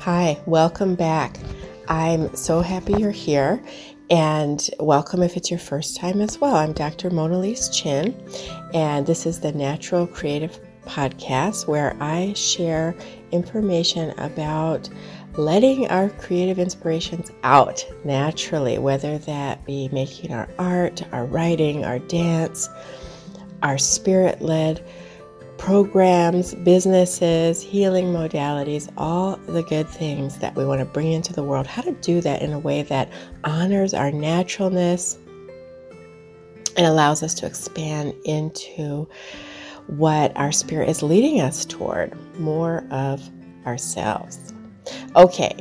Hi, welcome back. I'm so happy you're here and welcome if it's your first time as well. I'm Dr. Mona Lise Chin, and this is the Natural Creative Podcast where I share information about letting our creative inspirations out naturally, whether that be making our art, our writing, our dance, our spirit led programs, businesses, healing modalities, all the good things that we want to bring into the world, how to do that in a way that honors our naturalness and allows us to expand into what our spirit is leading us toward more of ourselves. Okay,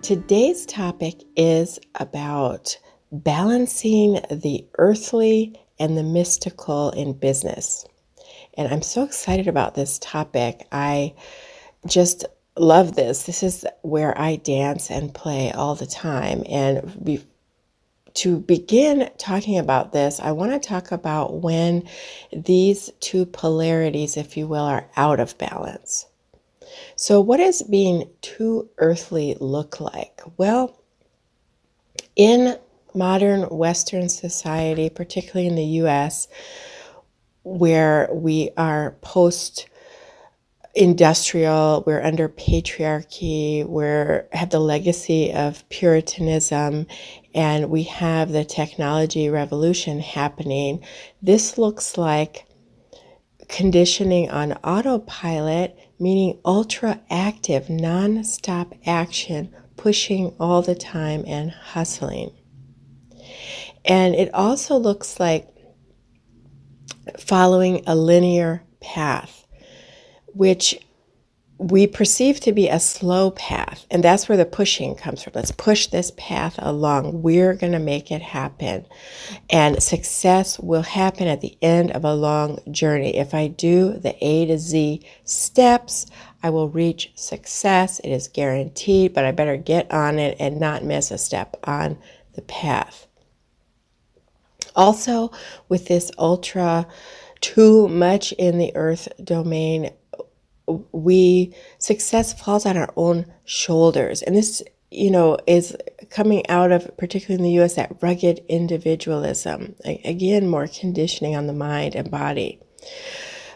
today's topic is about balancing the earthly and the mystical in business. And I'm so excited about this topic. I just love this. This is where I dance and play all the time. And be, to begin talking about this, I want to talk about when these two polarities, if you will, are out of balance. So, what does being too earthly look like? Well, in modern Western society, particularly in the US, where we are post industrial, we're under patriarchy, we have the legacy of Puritanism, and we have the technology revolution happening. This looks like conditioning on autopilot, meaning ultra active, non stop action, pushing all the time and hustling. And it also looks like following a linear path, which we perceive to be a slow path. And that's where the pushing comes from. Let's push this path along. We're going to make it happen. And success will happen at the end of a long journey. If I do the A to Z steps, I will reach success. It is guaranteed, but I better get on it and not miss a step on the path. Also, with this ultra too much in the earth domain, we success falls on our own shoulders. And this, you know, is coming out of, particularly in the US, that rugged individualism. Again, more conditioning on the mind and body.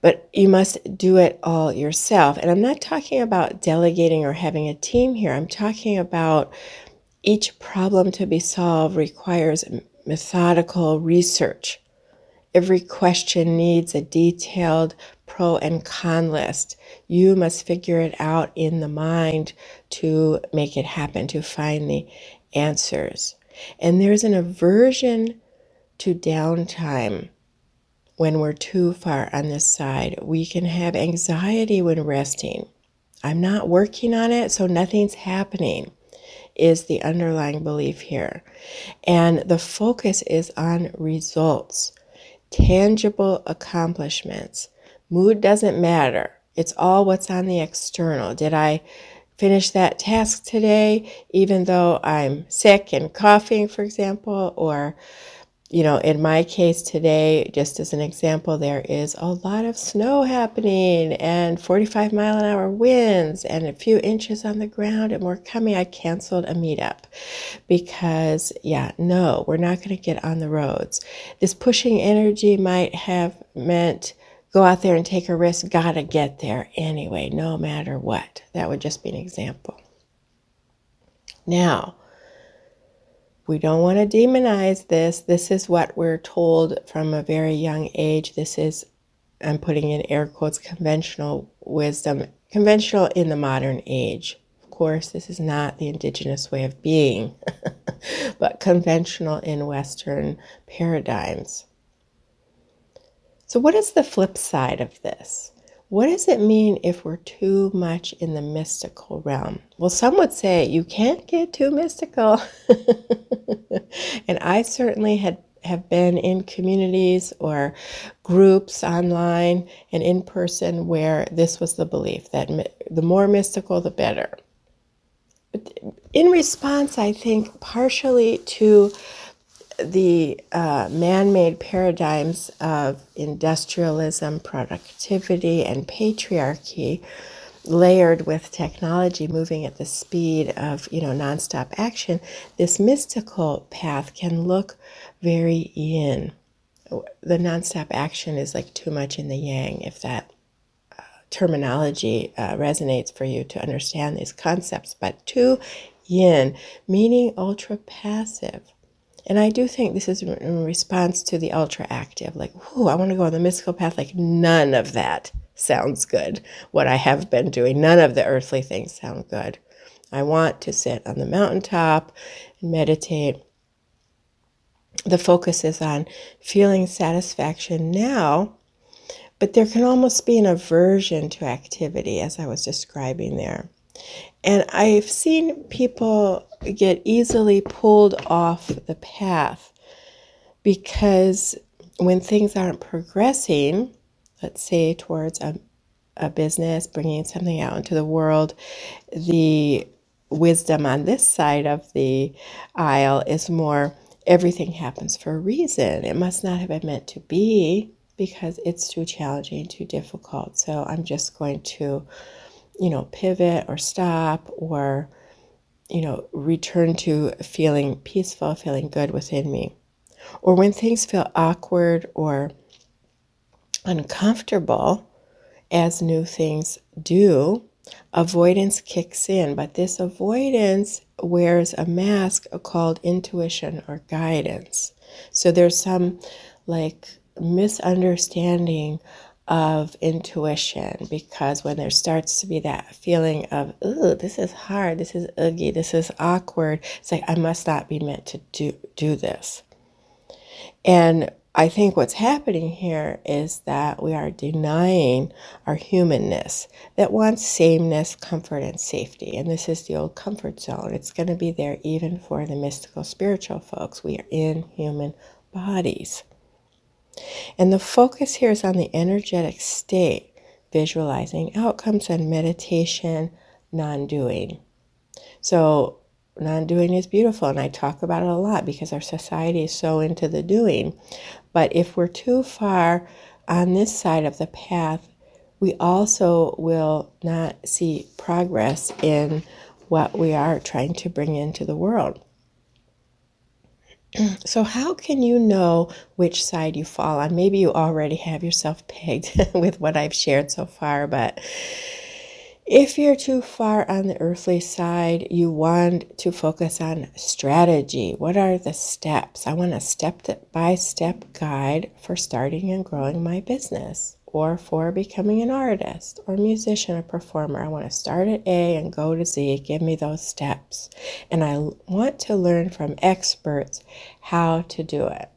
But you must do it all yourself. And I'm not talking about delegating or having a team here. I'm talking about each problem to be solved requires methodical research. Every question needs a detailed pro and con list. You must figure it out in the mind to make it happen, to find the answers. And there's an aversion to downtime when we're too far on this side. We can have anxiety when resting. I'm not working on it, so nothing's happening is the underlying belief here. And the focus is on results, tangible accomplishments. Mood doesn't matter. It's all what's on the external. Did I finish that task today, even though I'm sick and coughing, for example? Or you know, in my case today, just as an example, there is a lot of snow happening and 45 mile an hour winds and a few inches on the ground and more coming. I canceled a meetup because, yeah, no, we're not going to get on the roads. This pushing energy might have meant go out there and take a risk, gotta get there anyway, no matter what. That would just be an example. Now, we don't want to demonize this. This is what we're told from a very young age. This is, I'm putting in air quotes, conventional wisdom, conventional in the modern age. Of course, this is not the indigenous way of being, but conventional in Western paradigms. So, what is the flip side of this? What does it mean if we're too much in the mystical realm? Well, some would say you can't get too mystical. and I certainly had have been in communities or groups online and in person where this was the belief that the more mystical the better. But In response, I think partially to the uh, man made paradigms of industrialism, productivity, and patriarchy, layered with technology moving at the speed of you know nonstop action this mystical path can look very yin. The nonstop action is like too much in the yang if that uh, terminology uh, resonates for you to understand these concepts but too yin meaning ultra passive and I do think this is in response to the ultra active, like, whoo, I want to go on the mystical path. Like, none of that sounds good. What I have been doing, none of the earthly things sound good. I want to sit on the mountaintop and meditate. The focus is on feeling satisfaction now, but there can almost be an aversion to activity, as I was describing there. And I've seen people get easily pulled off the path because when things aren't progressing, let's say towards a, a business, bringing something out into the world, the wisdom on this side of the aisle is more everything happens for a reason. It must not have been meant to be because it's too challenging, too difficult. So I'm just going to, you know, pivot or stop or, you know, return to feeling peaceful, feeling good within me. Or when things feel awkward or uncomfortable, as new things do, avoidance kicks in. But this avoidance wears a mask called intuition or guidance. So there's some like misunderstanding of intuition because when there starts to be that feeling of, ooh, this is hard, this is ugly, this is awkward, it's like I must not be meant to do, do this. And I think what's happening here is that we are denying our humanness that wants sameness, comfort, and safety. And this is the old comfort zone. It's going to be there even for the mystical spiritual folks. We are in human bodies. And the focus here is on the energetic state, visualizing outcomes and meditation, non doing. So, non doing is beautiful, and I talk about it a lot because our society is so into the doing. But if we're too far on this side of the path, we also will not see progress in what we are trying to bring into the world. So, how can you know which side you fall on? Maybe you already have yourself pegged with what I've shared so far, but if you're too far on the earthly side, you want to focus on strategy. What are the steps? I want a step by step guide for starting and growing my business or for becoming an artist or musician or performer. I want to start at A and go to Z. Give me those steps. And I want to learn from experts how to do it.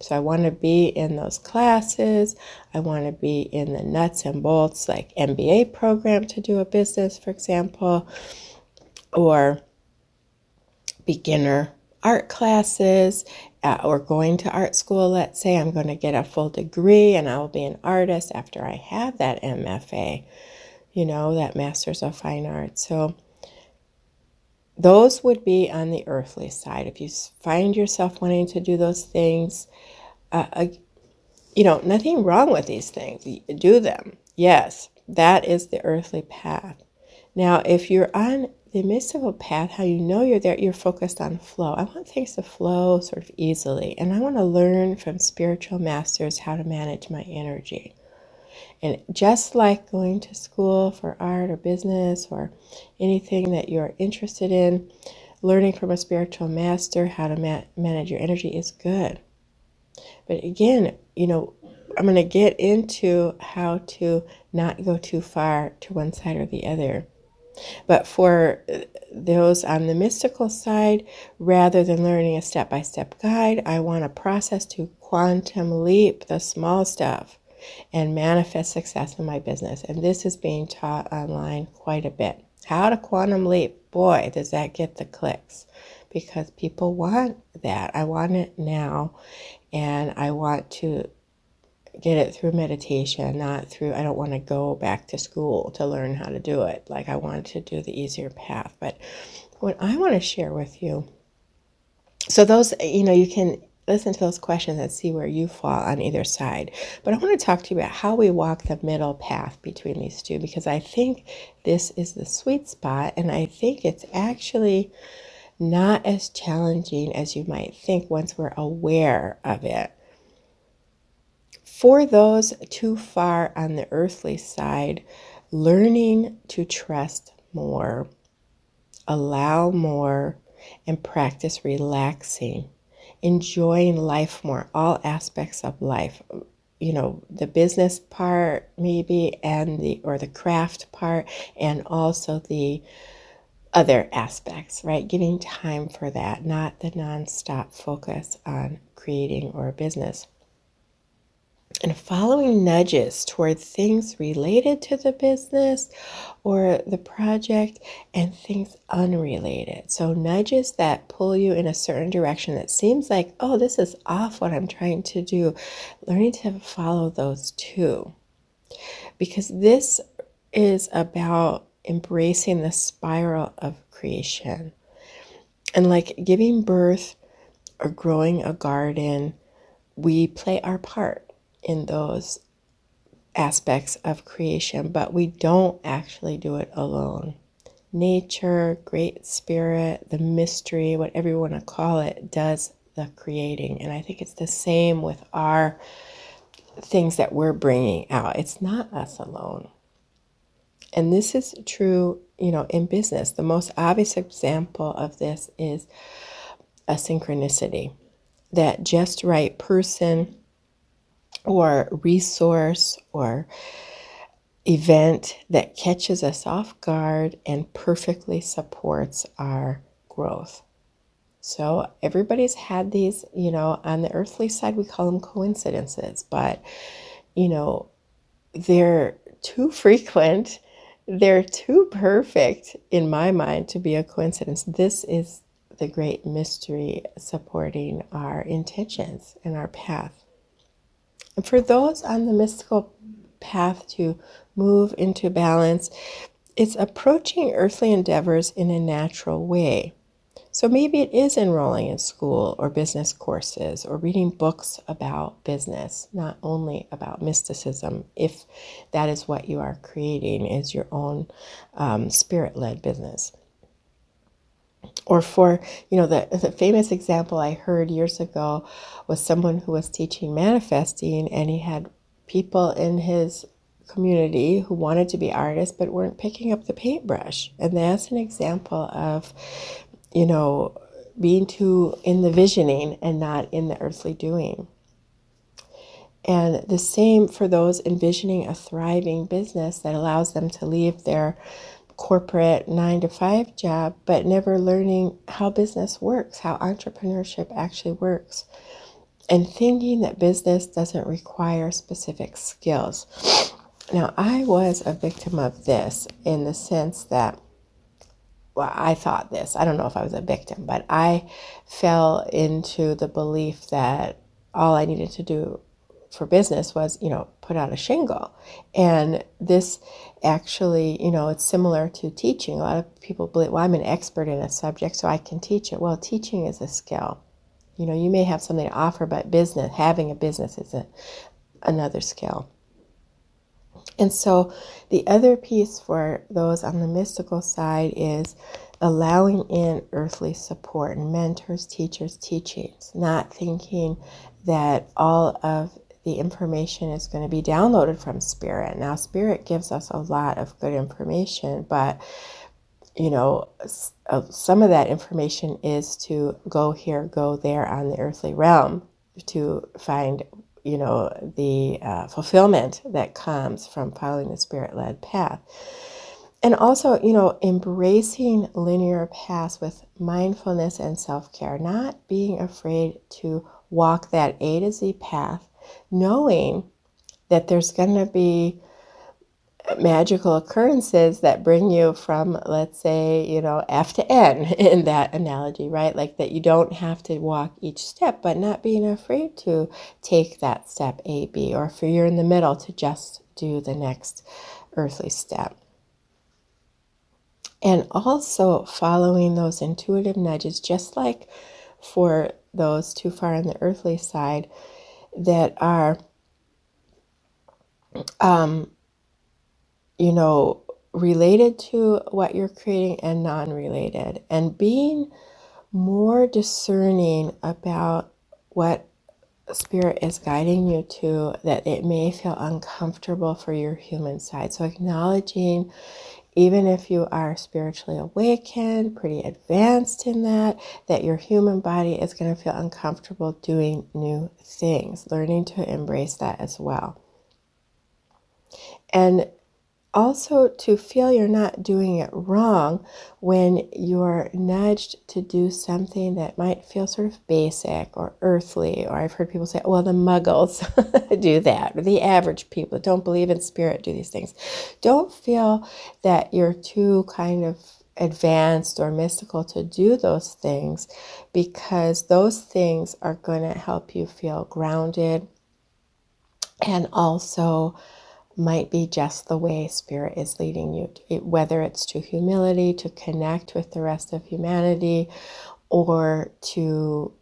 So I want to be in those classes. I want to be in the nuts and bolts, like MBA program to do a business, for example, or beginner art classes uh, or going to art school. Let's say I'm going to get a full degree and I will be an artist after I have that MFA, you know, that Master's of Fine Arts. So those would be on the earthly side. If you find yourself wanting to do those things, uh, uh, you know, nothing wrong with these things. Do them. Yes, that is the earthly path. Now, if you're on the mystical path, how you know you're there, you're focused on flow. I want things to flow sort of easily, and I want to learn from spiritual masters how to manage my energy. And just like going to school for art or business or anything that you're interested in, learning from a spiritual master how to ma- manage your energy is good. But again, you know, I'm going to get into how to not go too far to one side or the other. But for those on the mystical side, rather than learning a step by step guide, I want a process to quantum leap the small stuff and manifest success in my business. And this is being taught online quite a bit. How to quantum leap, boy, does that get the clicks because people want that. I want it now, and I want to get it through meditation, not through, I don't want to go back to school to learn how to do it. Like, I want to do the easier path. But what I want to share with you, so those, you know, you can listen to those questions and see where you fall on either side. But I want to talk to you about how we walk the middle path between these two because I think this is the sweet spot and I think it's actually not as challenging as you might think once we're aware of it. For those too far on the earthly side, learning to trust more, allow more, and practice relaxing enjoying life more, all aspects of life. You know, the business part maybe and the or the craft part and also the other aspects, right? Giving time for that, not the nonstop focus on creating or business and following nudges toward things related to the business or the project and things unrelated. So, nudges that pull you in a certain direction that seems like, oh, this is off what I'm trying to do. Learning to follow those too. Because this is about embracing the spiral of creation and like giving birth or growing a garden, we play our part in those aspects of creation, but we don't actually do it alone. Nature, Great Spirit, the mystery, whatever you want to call it, does the creating. And I think it's the same with our things that we're bringing out. It's not us alone. And this is true, you know, in business. The most obvious example of this is a synchronicity. That just right person or resource or event that catches us off guard and perfectly supports our growth. So, everybody's had these, you know, on the earthly side, we call them coincidences, but, you know, they're too frequent. They're too perfect in my mind to be a coincidence. This is the great mystery supporting our intentions and our path. And for those on the mystical path to move into balance, it's approaching earthly endeavors in a natural way. So maybe it is enrolling in school or business courses or reading books about business, not only about mysticism, if that is what you are creating, is your own um, spirit led business or for you know the, the famous example i heard years ago was someone who was teaching manifesting and he had people in his community who wanted to be artists but weren't picking up the paintbrush. And that's an example of you know being too in the visioning and not in the earthly doing. And the same for those envisioning a thriving business that allows them to leave their corporate nine to five job, but never learning how business works, how entrepreneurship actually works, and thinking that business doesn't require specific skills. Now, I was a victim of this in the sense that, well, I thought this. I don't know if I was a victim, but I fell into the belief that all I needed to do for business was, you know, put out a shingle. And this actually, you know, it's similar to teaching. A lot of people believe, well, I'm an expert in a subject, so I can teach it. Well, teaching is a skill. You know, you may have something to offer, but business, having a business is a, another skill. And so the other piece for those on the mystical side is allowing in earthly support and mentors, teachers, teachings, not thinking that all of the information is going to be downloaded from Spirit. Now, Spirit gives us a lot of good information, but you know, uh, some of that information is to go here, go there on the earthly realm to find, you know, the uh, fulfillment that comes from following the spirit led path. And also, you know, embracing linear paths with mindfulness and self care, not being afraid to walk that A to Z path knowing that there's going to be magical occurrences that bring you from, let's say, you know, F to N in that analogy, right? Like that you don't have to walk each step, but not being afraid to take that step A, B, or if you're in the middle, to just do the next earthly step. And also following those intuitive nudges, just like for those too far on the earthly side that are, um, you know, related to what you're creating and non related. And being more discerning about what spirit is guiding you to that it may feel uncomfortable for your human side. So acknowledging even if you are spiritually awakened, pretty advanced in that, that your human body is going to feel uncomfortable doing new things, learning to embrace that as well. And also to feel you're not doing it wrong when you're nudged to do something that might feel sort of basic or earthly, or I've heard people say, well, the muggles do that, or the average people that don't believe in spirit do these things. Don't feel that you're too kind of advanced or mystical to do those things because those things are going to help you feel grounded and also might be just the way spirit is leading you, whether it's to humility, to connect with the rest of humanity, or to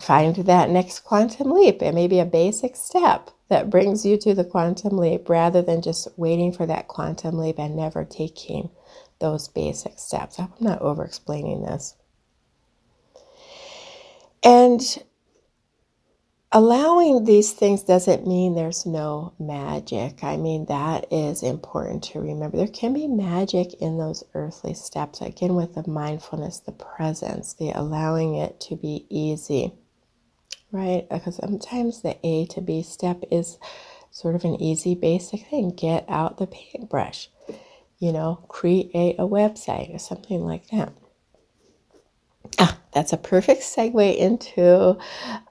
find that next quantum leap. It may be a basic step that brings you to the quantum leap rather than just waiting for that quantum leap and never taking those basic steps. I'm not over explaining this. And allowing these things doesn't mean there's no magic. I mean, that is important to remember. There can be magic in those earthly steps, again, with the mindfulness, the presence, the allowing it to be easy, right? Because sometimes the A to B step is sort of an easy, basic thing. Get out the paintbrush, you know, create a website or something like that. Ah, that's a perfect segue into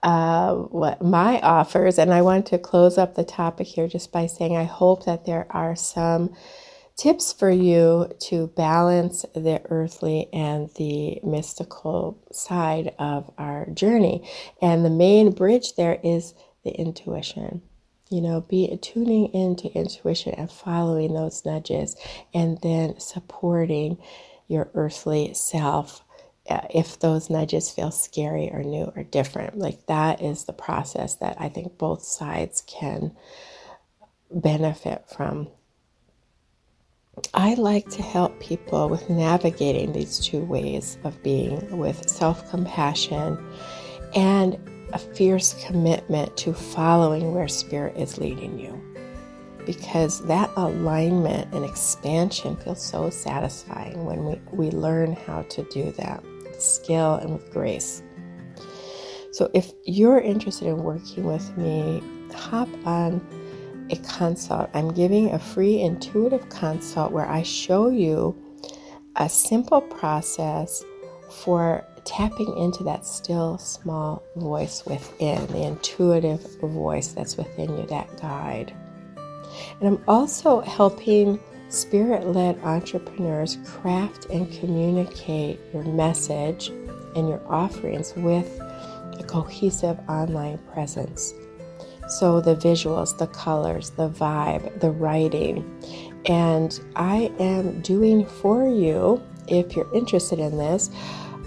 uh, what my offers. And I want to close up the topic here just by saying I hope that there are some tips for you to balance the earthly and the mystical side of our journey. And the main bridge there is the intuition. You know, be tuning into intuition and following those nudges, and then supporting your earthly self Uh, if those nudges feel scary or new or different. Like that is the process that I think both sides can benefit from. I like to help people with navigating these two ways of being with self compassion and a fierce commitment to following where spirit is leading you. Because that alignment and expansion feels so satisfying when we, we learn how to do that skill and with grace. So, if you're interested in working with me, hop on a consult. I'm giving a free intuitive consult where I show you a simple process for tapping into that still small voice within, the intuitive voice that's within you, that guide. And I'm also helping Spirit led entrepreneurs craft and communicate your message and your offerings with a cohesive online presence. So, the visuals, the colors, the vibe, the writing. And I am doing for you, if you're interested in this,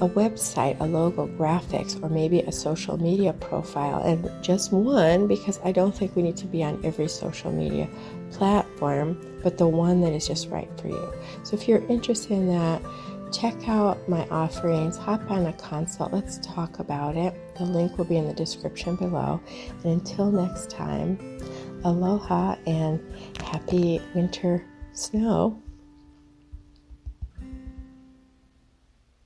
a website, a logo, graphics, or maybe a social media profile. And just one, because I don't think we need to be on every social media platform but the one that is just right for you. So if you're interested in that, check out my offerings, hop on a consult, let's talk about it. The link will be in the description below. And until next time, aloha and happy winter snow